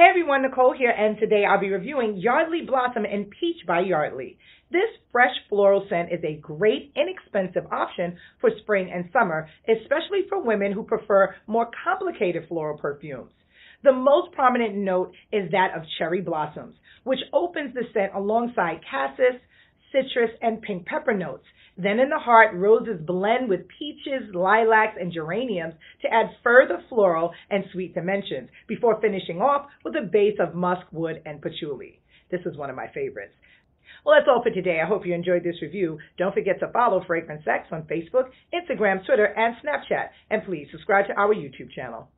Hey everyone, Nicole here, and today I'll be reviewing Yardley Blossom and Peach by Yardley. This fresh floral scent is a great, inexpensive option for spring and summer, especially for women who prefer more complicated floral perfumes. The most prominent note is that of cherry blossoms, which opens the scent alongside cassis, citrus, and pink pepper notes. Then in the heart, roses blend with peaches, lilacs, and geraniums to add further floral and sweet dimensions before finishing off with a base of musk, wood, and patchouli. This is one of my favorites. Well, that's all for today. I hope you enjoyed this review. Don't forget to follow FragranceX on Facebook, Instagram, Twitter, and Snapchat. And please subscribe to our YouTube channel.